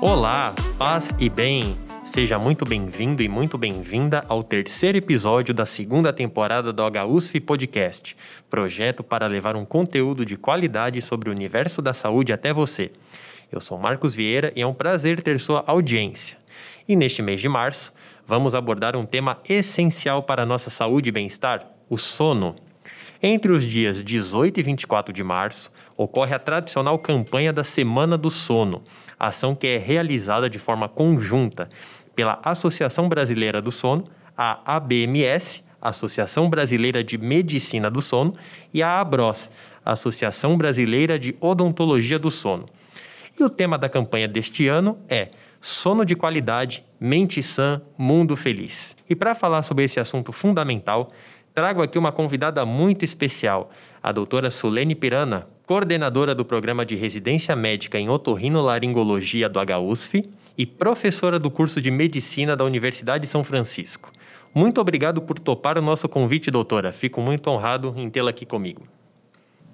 Olá, paz e bem. Seja muito bem-vindo e muito bem-vinda ao terceiro episódio da segunda temporada do HUSF Podcast, projeto para levar um conteúdo de qualidade sobre o universo da saúde até você. Eu sou Marcos Vieira e é um prazer ter sua audiência. E neste mês de março, vamos abordar um tema essencial para a nossa saúde e bem-estar: o sono. Entre os dias 18 e 24 de março, ocorre a tradicional campanha da Semana do Sono, ação que é realizada de forma conjunta pela Associação Brasileira do Sono, a ABMS, Associação Brasileira de Medicina do Sono, e a ABROS, Associação Brasileira de Odontologia do Sono. E o tema da campanha deste ano é Sono de qualidade, mente sã, mundo feliz. E para falar sobre esse assunto fundamental, trago aqui uma convidada muito especial, a doutora Sulene Pirana, coordenadora do programa de residência médica em otorrinolaringologia do HUSF e professora do curso de medicina da Universidade de São Francisco. Muito obrigado por topar o nosso convite, doutora. Fico muito honrado em tê-la aqui comigo.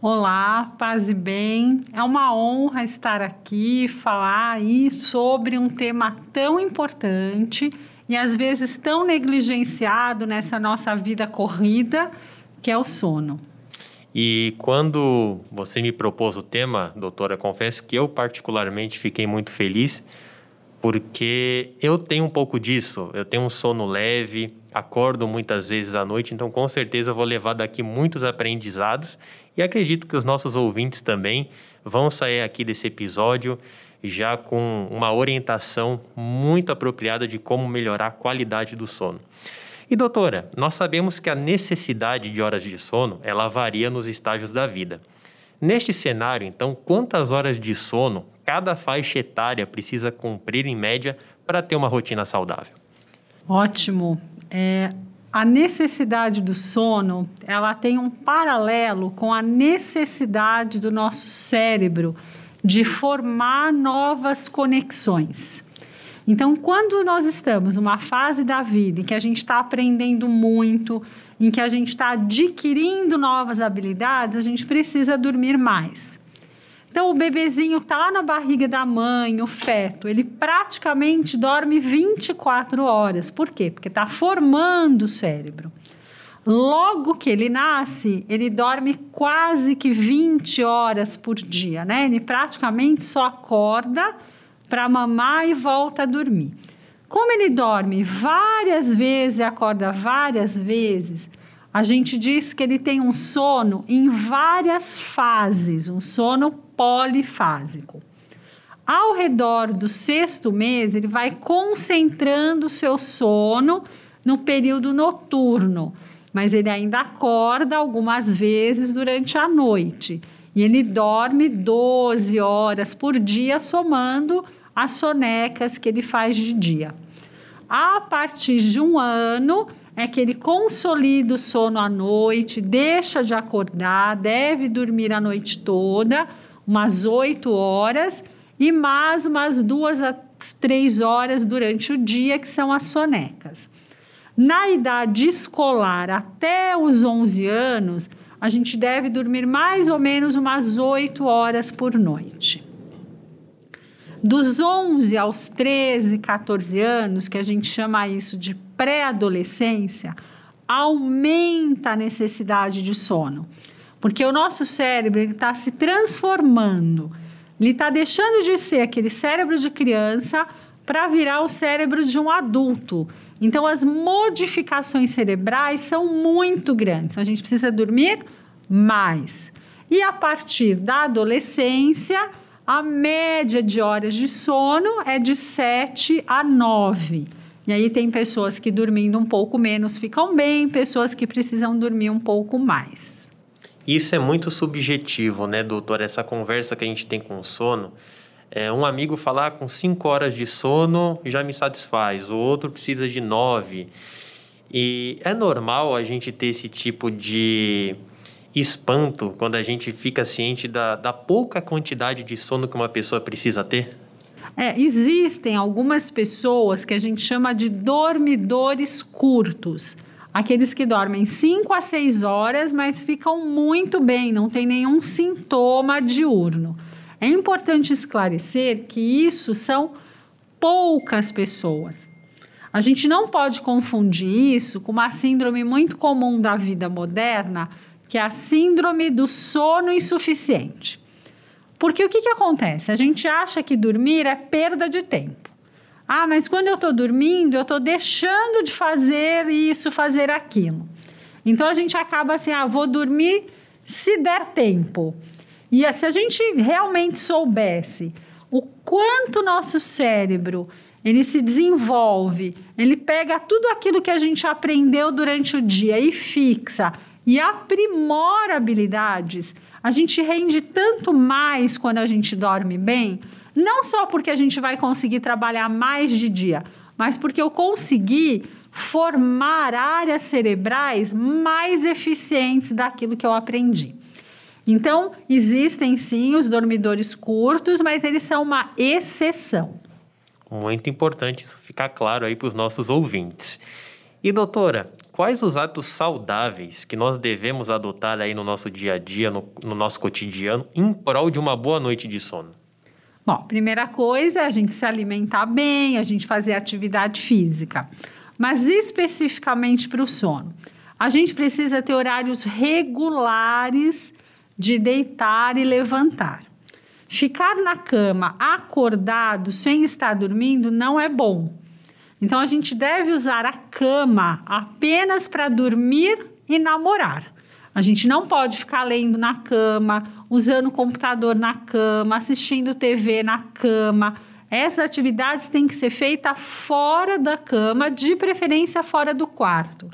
Olá, paz e bem. É uma honra estar aqui falar aí sobre um tema tão importante e às vezes tão negligenciado nessa nossa vida corrida, que é o sono. E quando você me propôs o tema, doutora, confesso que eu particularmente fiquei muito feliz, porque eu tenho um pouco disso. Eu tenho um sono leve, acordo muitas vezes à noite, então com certeza vou levar daqui muitos aprendizados e acredito que os nossos ouvintes também vão sair aqui desse episódio já com uma orientação muito apropriada de como melhorar a qualidade do sono. E doutora, nós sabemos que a necessidade de horas de sono, ela varia nos estágios da vida. Neste cenário, então, quantas horas de sono cada faixa etária precisa cumprir em média para ter uma rotina saudável? Ótimo. É, a necessidade do sono, ela tem um paralelo com a necessidade do nosso cérebro de formar novas conexões. Então, quando nós estamos numa fase da vida em que a gente está aprendendo muito, em que a gente está adquirindo novas habilidades, a gente precisa dormir mais. Então, o bebezinho que está lá na barriga da mãe, o feto, ele praticamente dorme 24 horas. Por quê? Porque está formando o cérebro. Logo que ele nasce, ele dorme quase que 20 horas por dia, né? Ele praticamente só acorda para mamar e volta a dormir. Como ele dorme várias vezes e acorda várias vezes, a gente diz que ele tem um sono em várias fases, um sono polifásico. Ao redor do sexto mês, ele vai concentrando o seu sono no período noturno mas ele ainda acorda algumas vezes durante a noite. E ele dorme 12 horas por dia, somando as sonecas que ele faz de dia. A partir de um ano, é que ele consolida o sono à noite, deixa de acordar, deve dormir a noite toda, umas 8 horas, e mais umas duas a três horas durante o dia, que são as sonecas. Na idade escolar, até os 11 anos, a gente deve dormir mais ou menos umas 8 horas por noite. Dos 11 aos 13, 14 anos, que a gente chama isso de pré-adolescência, aumenta a necessidade de sono, porque o nosso cérebro está se transformando, ele está deixando de ser aquele cérebro de criança para virar o cérebro de um adulto. Então, as modificações cerebrais são muito grandes. A gente precisa dormir mais. E a partir da adolescência, a média de horas de sono é de 7 a 9. E aí tem pessoas que dormindo um pouco menos ficam bem, pessoas que precisam dormir um pouco mais. Isso é muito subjetivo, né, doutor? Essa conversa que a gente tem com o sono é, um amigo falar com 5 horas de sono já me satisfaz, o outro precisa de 9. E é normal a gente ter esse tipo de espanto quando a gente fica ciente da, da pouca quantidade de sono que uma pessoa precisa ter? É, existem algumas pessoas que a gente chama de dormidores curtos. Aqueles que dormem 5 a 6 horas, mas ficam muito bem, não tem nenhum sintoma diurno. É importante esclarecer que isso são poucas pessoas. A gente não pode confundir isso com uma síndrome muito comum da vida moderna, que é a síndrome do sono insuficiente. Porque o que, que acontece? A gente acha que dormir é perda de tempo. Ah, mas quando eu estou dormindo, eu estou deixando de fazer isso, fazer aquilo. Então a gente acaba assim, ah, vou dormir se der tempo. E se a gente realmente soubesse o quanto nosso cérebro ele se desenvolve, ele pega tudo aquilo que a gente aprendeu durante o dia e fixa e aprimora habilidades, a gente rende tanto mais quando a gente dorme bem, não só porque a gente vai conseguir trabalhar mais de dia, mas porque eu consegui formar áreas cerebrais mais eficientes daquilo que eu aprendi. Então, existem sim os dormidores curtos, mas eles são uma exceção. Muito importante isso ficar claro aí para os nossos ouvintes. E doutora, quais os hábitos saudáveis que nós devemos adotar aí no nosso dia a dia, no, no nosso cotidiano, em prol de uma boa noite de sono? Bom, primeira coisa é a gente se alimentar bem, a gente fazer atividade física. Mas especificamente para o sono, a gente precisa ter horários regulares de deitar e levantar. Ficar na cama acordado sem estar dormindo não é bom. Então a gente deve usar a cama apenas para dormir e namorar. A gente não pode ficar lendo na cama, usando o computador na cama, assistindo TV na cama. Essas atividades têm que ser feitas fora da cama, de preferência fora do quarto,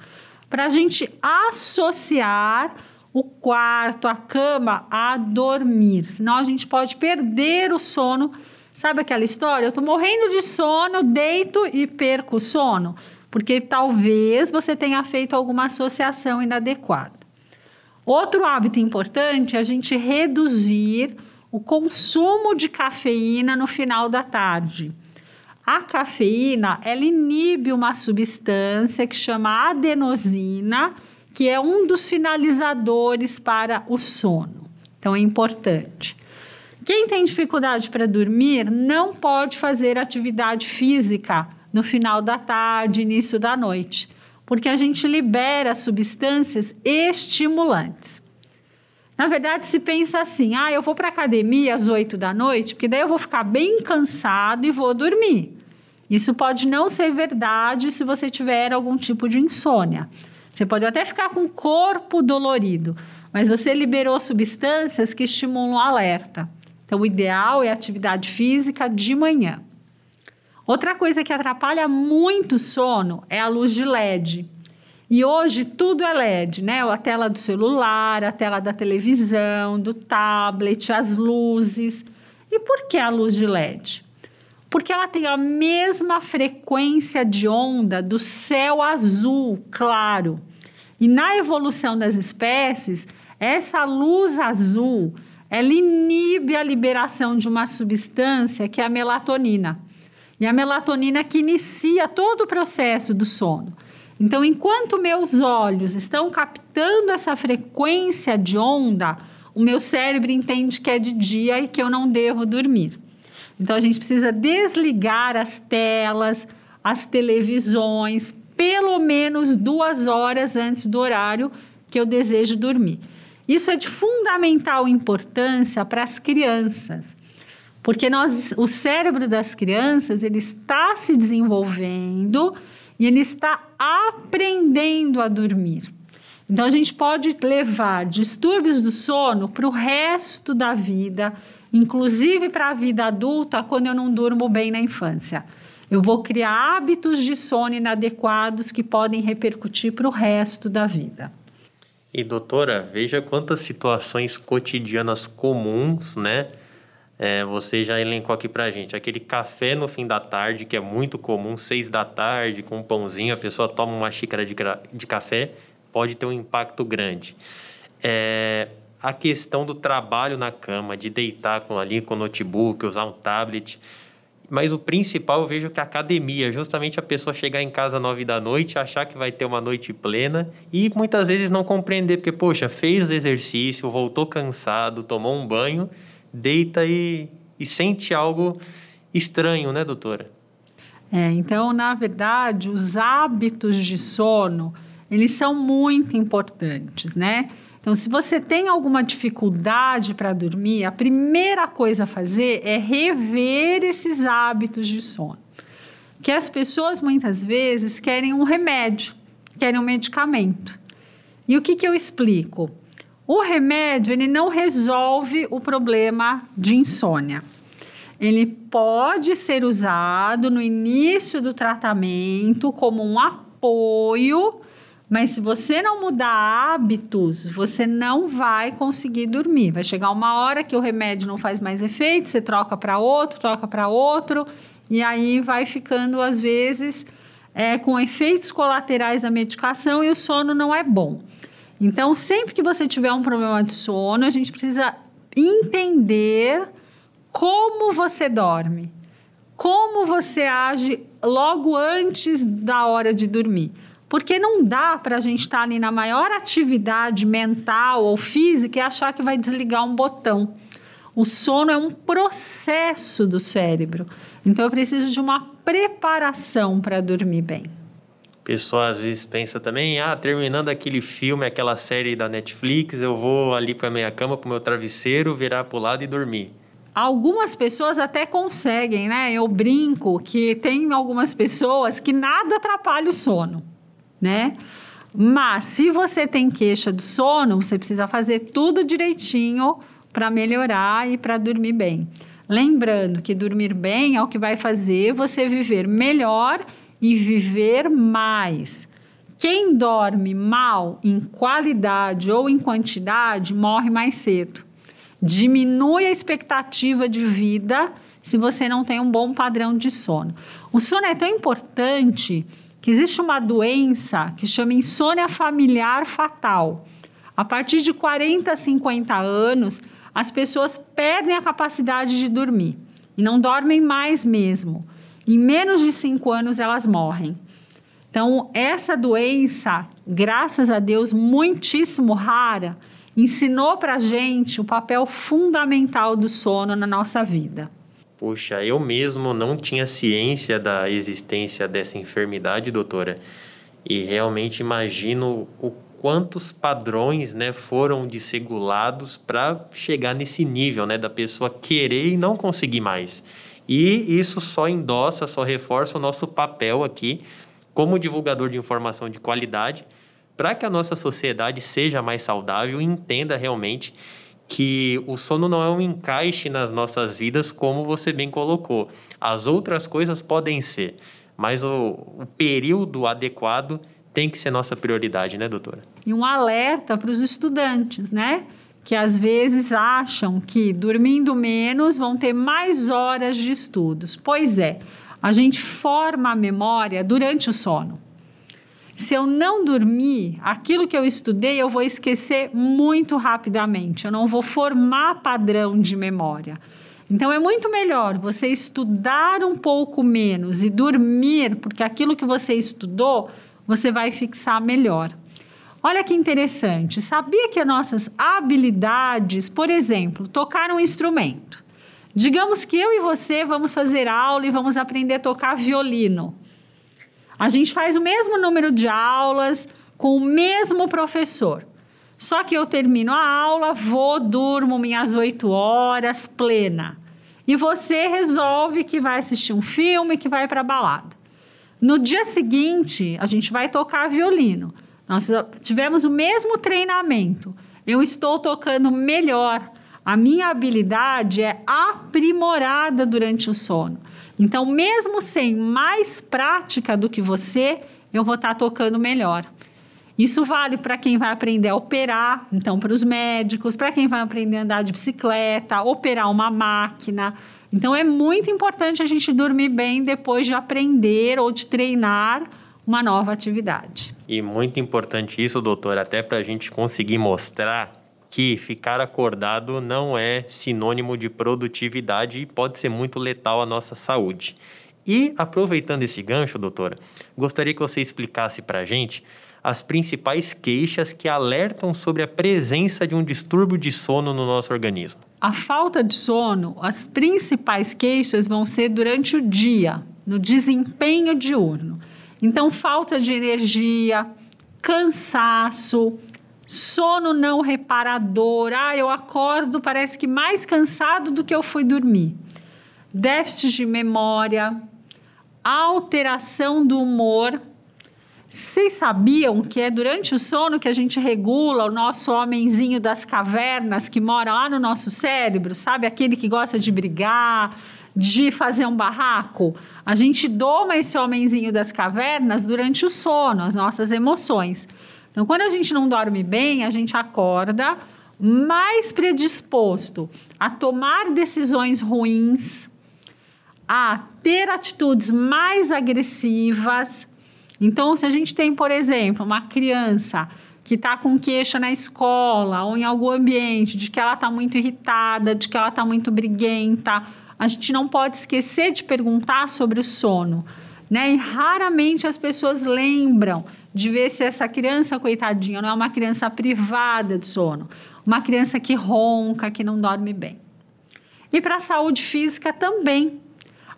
para a gente associar o quarto, a cama a dormir. Senão a gente pode perder o sono. Sabe aquela história? Eu tô morrendo de sono, deito e perco o sono. Porque talvez você tenha feito alguma associação inadequada. Outro hábito importante é a gente reduzir o consumo de cafeína no final da tarde. A cafeína, ela inibe uma substância que chama adenosina, que é um dos finalizadores para o sono. Então é importante. Quem tem dificuldade para dormir não pode fazer atividade física no final da tarde, início da noite, porque a gente libera substâncias estimulantes. Na verdade, se pensa assim: ah, eu vou para academia às 8 da noite, porque daí eu vou ficar bem cansado e vou dormir. Isso pode não ser verdade se você tiver algum tipo de insônia. Você pode até ficar com o corpo dolorido, mas você liberou substâncias que estimulam o alerta. Então, o ideal é atividade física de manhã. Outra coisa que atrapalha muito o sono é a luz de LED. E hoje tudo é LED, né? A tela do celular, a tela da televisão, do tablet, as luzes. E por que a luz de LED? Porque ela tem a mesma frequência de onda do céu azul claro. E na evolução das espécies, essa luz azul ela inibe a liberação de uma substância que é a melatonina. E a melatonina que inicia todo o processo do sono. Então, enquanto meus olhos estão captando essa frequência de onda, o meu cérebro entende que é de dia e que eu não devo dormir. Então, a gente precisa desligar as telas, as televisões, pelo menos duas horas antes do horário que eu desejo dormir. Isso é de fundamental importância para as crianças, porque nós, o cérebro das crianças ele está se desenvolvendo e ele está aprendendo a dormir. Então a gente pode levar distúrbios do sono para o resto da vida, inclusive para a vida adulta, quando eu não durmo bem na infância. Eu vou criar hábitos de sono inadequados que podem repercutir para o resto da vida. E doutora, veja quantas situações cotidianas comuns, né? É, você já elencou aqui pra gente. Aquele café no fim da tarde, que é muito comum, seis da tarde, com um pãozinho, a pessoa toma uma xícara de, de café, pode ter um impacto grande. é a questão do trabalho na cama, de deitar com, ali com o notebook, usar um tablet. Mas o principal eu vejo que a academia, justamente a pessoa chegar em casa às nove da noite, achar que vai ter uma noite plena e muitas vezes não compreender, porque, poxa, fez o exercício, voltou cansado, tomou um banho, deita e, e sente algo estranho, né, doutora? É, então, na verdade, os hábitos de sono, eles são muito importantes, né? Então, se você tem alguma dificuldade para dormir, a primeira coisa a fazer é rever esses hábitos de sono. Que as pessoas muitas vezes querem um remédio, querem um medicamento. E o que, que eu explico? O remédio ele não resolve o problema de insônia. Ele pode ser usado no início do tratamento como um apoio mas se você não mudar hábitos, você não vai conseguir dormir. Vai chegar uma hora que o remédio não faz mais efeito, você troca para outro, troca para outro, e aí vai ficando, às vezes, é, com efeitos colaterais da medicação e o sono não é bom. Então, sempre que você tiver um problema de sono, a gente precisa entender como você dorme, como você age logo antes da hora de dormir. Porque não dá para a gente estar tá ali na maior atividade mental ou física e achar que vai desligar um botão. O sono é um processo do cérebro. Então eu preciso de uma preparação para dormir bem. O pessoal às vezes pensa também, ah, terminando aquele filme, aquela série da Netflix, eu vou ali para minha cama, para o meu travesseiro, virar para o lado e dormir. Algumas pessoas até conseguem, né? Eu brinco que tem algumas pessoas que nada atrapalha o sono né? Mas se você tem queixa do sono, você precisa fazer tudo direitinho para melhorar e para dormir bem. Lembrando que dormir bem é o que vai fazer você viver melhor e viver mais. Quem dorme mal em qualidade ou em quantidade morre mais cedo. Diminui a expectativa de vida se você não tem um bom padrão de sono. O sono é tão importante que existe uma doença que chama insônia familiar fatal. A partir de 40, 50 anos, as pessoas perdem a capacidade de dormir e não dormem mais mesmo. Em menos de 5 anos, elas morrem. Então, essa doença, graças a Deus, muitíssimo rara, ensinou para gente o papel fundamental do sono na nossa vida. Poxa, eu mesmo não tinha ciência da existência dessa enfermidade, doutora. E realmente imagino o quantos padrões, né, foram desregulados para chegar nesse nível, né, da pessoa querer e não conseguir mais. E isso só endossa, só reforça o nosso papel aqui como divulgador de informação de qualidade para que a nossa sociedade seja mais saudável e entenda realmente que o sono não é um encaixe nas nossas vidas, como você bem colocou. As outras coisas podem ser, mas o, o período adequado tem que ser nossa prioridade, né, doutora? E um alerta para os estudantes, né? Que às vezes acham que dormindo menos vão ter mais horas de estudos. Pois é, a gente forma a memória durante o sono. Se eu não dormir, aquilo que eu estudei eu vou esquecer muito rapidamente. Eu não vou formar padrão de memória. Então é muito melhor você estudar um pouco menos e dormir, porque aquilo que você estudou, você vai fixar melhor. Olha que interessante. Sabia que as nossas habilidades, por exemplo, tocar um instrumento. Digamos que eu e você vamos fazer aula e vamos aprender a tocar violino. A gente faz o mesmo número de aulas com o mesmo professor. Só que eu termino a aula, vou, durmo minhas oito horas plena. E você resolve que vai assistir um filme, que vai para balada. No dia seguinte, a gente vai tocar violino. Nós tivemos o mesmo treinamento. Eu estou tocando melhor. A minha habilidade é aprimorada durante o sono. Então, mesmo sem mais prática do que você, eu vou estar tá tocando melhor. Isso vale para quem vai aprender a operar, então para os médicos, para quem vai aprender a andar de bicicleta, operar uma máquina. Então é muito importante a gente dormir bem depois de aprender ou de treinar uma nova atividade. E muito importante isso, doutor, até para a gente conseguir mostrar que ficar acordado não é sinônimo de produtividade e pode ser muito letal à nossa saúde. E aproveitando esse gancho, doutora, gostaria que você explicasse para a gente as principais queixas que alertam sobre a presença de um distúrbio de sono no nosso organismo. A falta de sono, as principais queixas vão ser durante o dia, no desempenho diurno. Então, falta de energia, cansaço, sono não reparador. Ah, eu acordo, parece que mais cansado do que eu fui dormir. Déficit de memória, alteração do humor. Vocês sabiam que é durante o sono que a gente regula o nosso homenzinho das cavernas que mora lá no nosso cérebro? Sabe aquele que gosta de brigar, de fazer um barraco? A gente doma esse homenzinho das cavernas durante o sono, as nossas emoções. Então, quando a gente não dorme bem, a gente acorda mais predisposto a tomar decisões ruins, a ter atitudes mais agressivas. Então, se a gente tem, por exemplo, uma criança que está com queixa na escola ou em algum ambiente de que ela está muito irritada, de que ela está muito briguenta, a gente não pode esquecer de perguntar sobre o sono. Né? E raramente as pessoas lembram de ver se essa criança, coitadinha, não é uma criança privada de sono, uma criança que ronca, que não dorme bem. E para a saúde física também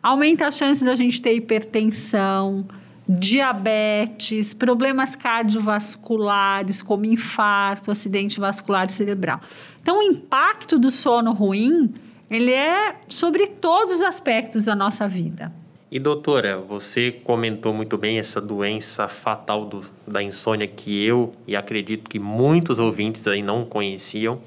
aumenta a chance da gente ter hipertensão, diabetes, problemas cardiovasculares, como infarto, acidente vascular cerebral. Então, o impacto do sono ruim, ele é sobre todos os aspectos da nossa vida. E doutora, você comentou muito bem essa doença fatal do, da insônia que eu e acredito que muitos ouvintes aí não conheciam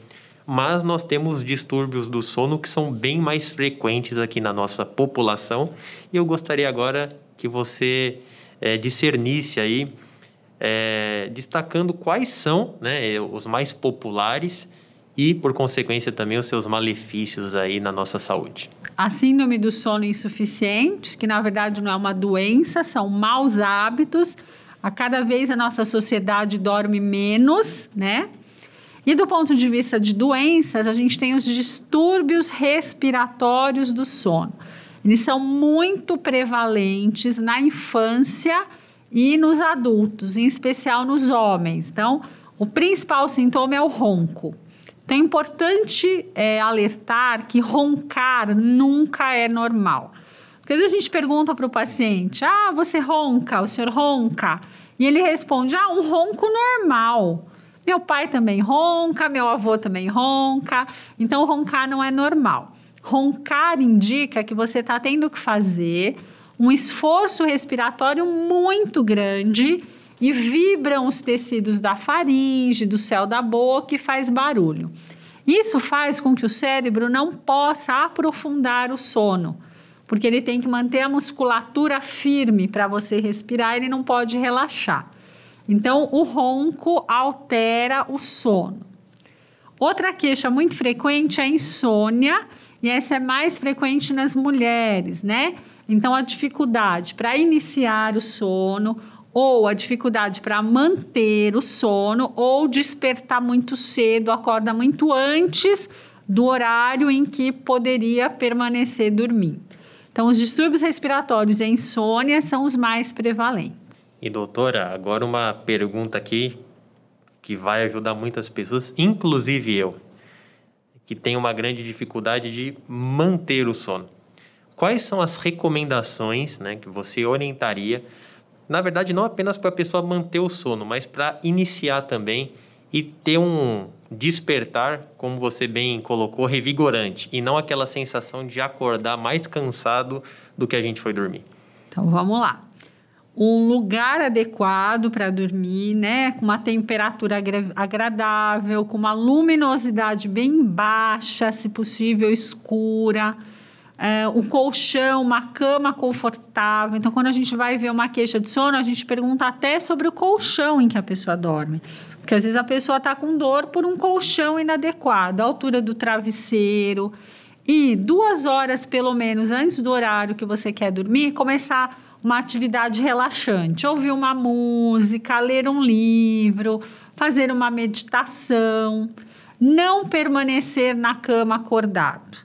mas nós temos distúrbios do sono que são bem mais frequentes aqui na nossa população. E eu gostaria agora que você é, discernisse aí, é, destacando quais são né, os mais populares e, por consequência, também os seus malefícios aí na nossa saúde. A síndrome do sono insuficiente, que na verdade não é uma doença, são maus hábitos. A cada vez a nossa sociedade dorme menos, né? E do ponto de vista de doenças, a gente tem os distúrbios respiratórios do sono. Eles são muito prevalentes na infância e nos adultos, em especial nos homens. Então, o principal sintoma é o ronco. Então, é importante é, alertar que roncar nunca é normal. Porque a gente pergunta para o paciente: Ah, você ronca? O senhor ronca? E ele responde: Ah, um ronco normal. Meu pai também ronca, meu avô também ronca. Então, roncar não é normal. Roncar indica que você está tendo que fazer um esforço respiratório muito grande e vibram os tecidos da faringe, do céu da boca e faz barulho. Isso faz com que o cérebro não possa aprofundar o sono, porque ele tem que manter a musculatura firme para você respirar, ele não pode relaxar. Então, o ronco altera o sono. Outra queixa muito frequente é a insônia, e essa é mais frequente nas mulheres, né? Então, a dificuldade para iniciar o sono, ou a dificuldade para manter o sono, ou despertar muito cedo, acorda muito antes do horário em que poderia permanecer dormindo. Então, os distúrbios respiratórios e a insônia são os mais prevalentes. E doutora, agora uma pergunta aqui que vai ajudar muitas pessoas, inclusive eu, que tenho uma grande dificuldade de manter o sono. Quais são as recomendações né, que você orientaria, na verdade, não apenas para a pessoa manter o sono, mas para iniciar também e ter um despertar, como você bem colocou, revigorante, e não aquela sensação de acordar mais cansado do que a gente foi dormir? Então vamos lá um lugar adequado para dormir, né? Com uma temperatura agradável, com uma luminosidade bem baixa, se possível escura. É, o colchão, uma cama confortável. Então, quando a gente vai ver uma queixa de sono, a gente pergunta até sobre o colchão em que a pessoa dorme. Porque às vezes a pessoa está com dor por um colchão inadequado, a altura do travesseiro. E duas horas, pelo menos, antes do horário que você quer dormir, começar uma atividade relaxante, ouvir uma música, ler um livro, fazer uma meditação, não permanecer na cama acordado.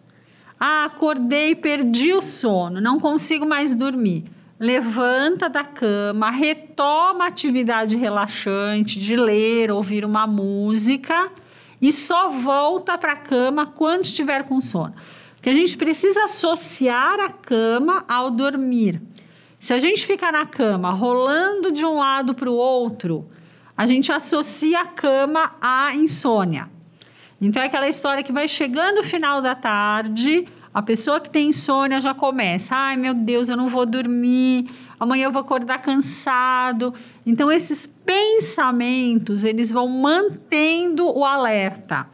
Ah, acordei, perdi o sono, não consigo mais dormir. Levanta da cama, retoma a atividade relaxante de ler, ouvir uma música e só volta para a cama quando estiver com sono. Porque a gente precisa associar a cama ao dormir. Se a gente ficar na cama rolando de um lado para o outro, a gente associa a cama à insônia. Então é aquela história que vai chegando o final da tarde, a pessoa que tem insônia já começa, ai meu Deus, eu não vou dormir, amanhã eu vou acordar cansado. Então esses pensamentos, eles vão mantendo o alerta.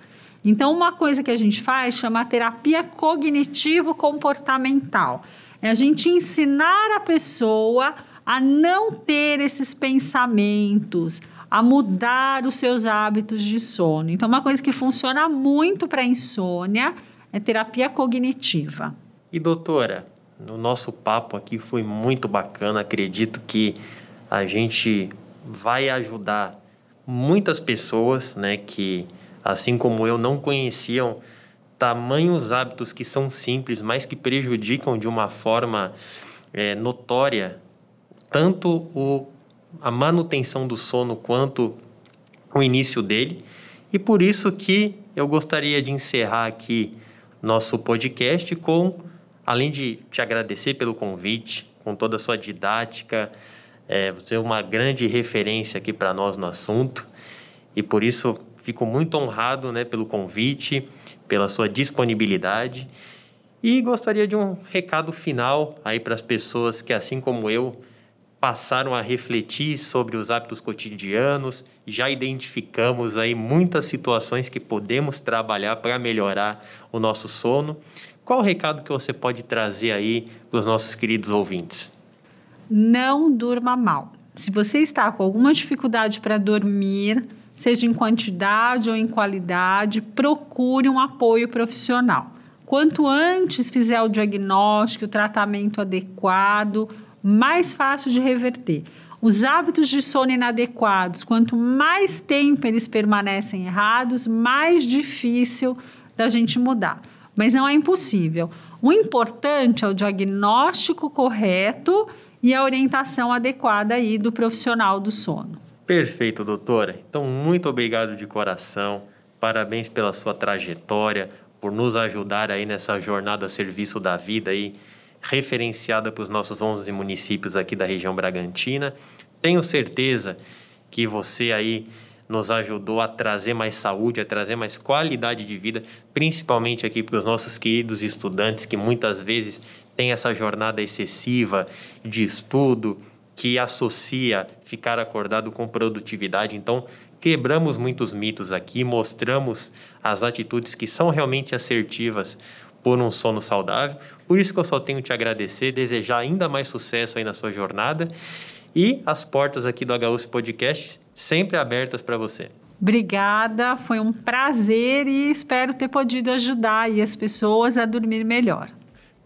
Então uma coisa que a gente faz chama terapia cognitivo comportamental é a gente ensinar a pessoa a não ter esses pensamentos, a mudar os seus hábitos de sono. Então, uma coisa que funciona muito para insônia é terapia cognitiva. E doutora, o nosso papo aqui foi muito bacana. Acredito que a gente vai ajudar muitas pessoas, né, que assim como eu não conheciam tamanhos hábitos que são simples, mas que prejudicam de uma forma é, notória tanto o, a manutenção do sono quanto o início dele. E por isso que eu gostaria de encerrar aqui nosso podcast com, além de te agradecer pelo convite, com toda a sua didática, é, você é uma grande referência aqui para nós no assunto. E por isso fico muito honrado né, pelo convite pela sua disponibilidade e gostaria de um recado final aí para as pessoas que, assim como eu, passaram a refletir sobre os hábitos cotidianos, já identificamos aí muitas situações que podemos trabalhar para melhorar o nosso sono. Qual o recado que você pode trazer aí para os nossos queridos ouvintes? Não durma mal. Se você está com alguma dificuldade para dormir, seja em quantidade ou em qualidade, procure um apoio profissional. Quanto antes fizer o diagnóstico, o tratamento adequado, mais fácil de reverter. Os hábitos de sono inadequados, quanto mais tempo eles permanecem errados, mais difícil da gente mudar. Mas não é impossível. O importante é o diagnóstico correto e a orientação adequada aí do profissional do sono. Perfeito, doutora. Então, muito obrigado de coração. Parabéns pela sua trajetória, por nos ajudar aí nessa jornada serviço da vida aí, referenciada para os nossos 11 municípios aqui da região Bragantina. Tenho certeza que você aí nos ajudou a trazer mais saúde, a trazer mais qualidade de vida, principalmente aqui para os nossos queridos estudantes que muitas vezes têm essa jornada excessiva de estudo, que associa ficar acordado com produtividade. Então, quebramos muitos mitos aqui, mostramos as atitudes que são realmente assertivas por um sono saudável. Por isso que eu só tenho te agradecer, desejar ainda mais sucesso aí na sua jornada e as portas aqui do HUS Podcast sempre abertas para você. Obrigada, foi um prazer e espero ter podido ajudar as pessoas a dormir melhor.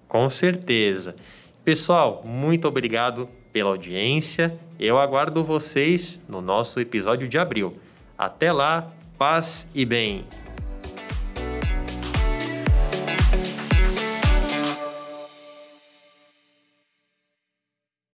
Com certeza. Pessoal, muito obrigado pela audiência. Eu aguardo vocês no nosso episódio de abril. Até lá, paz e bem.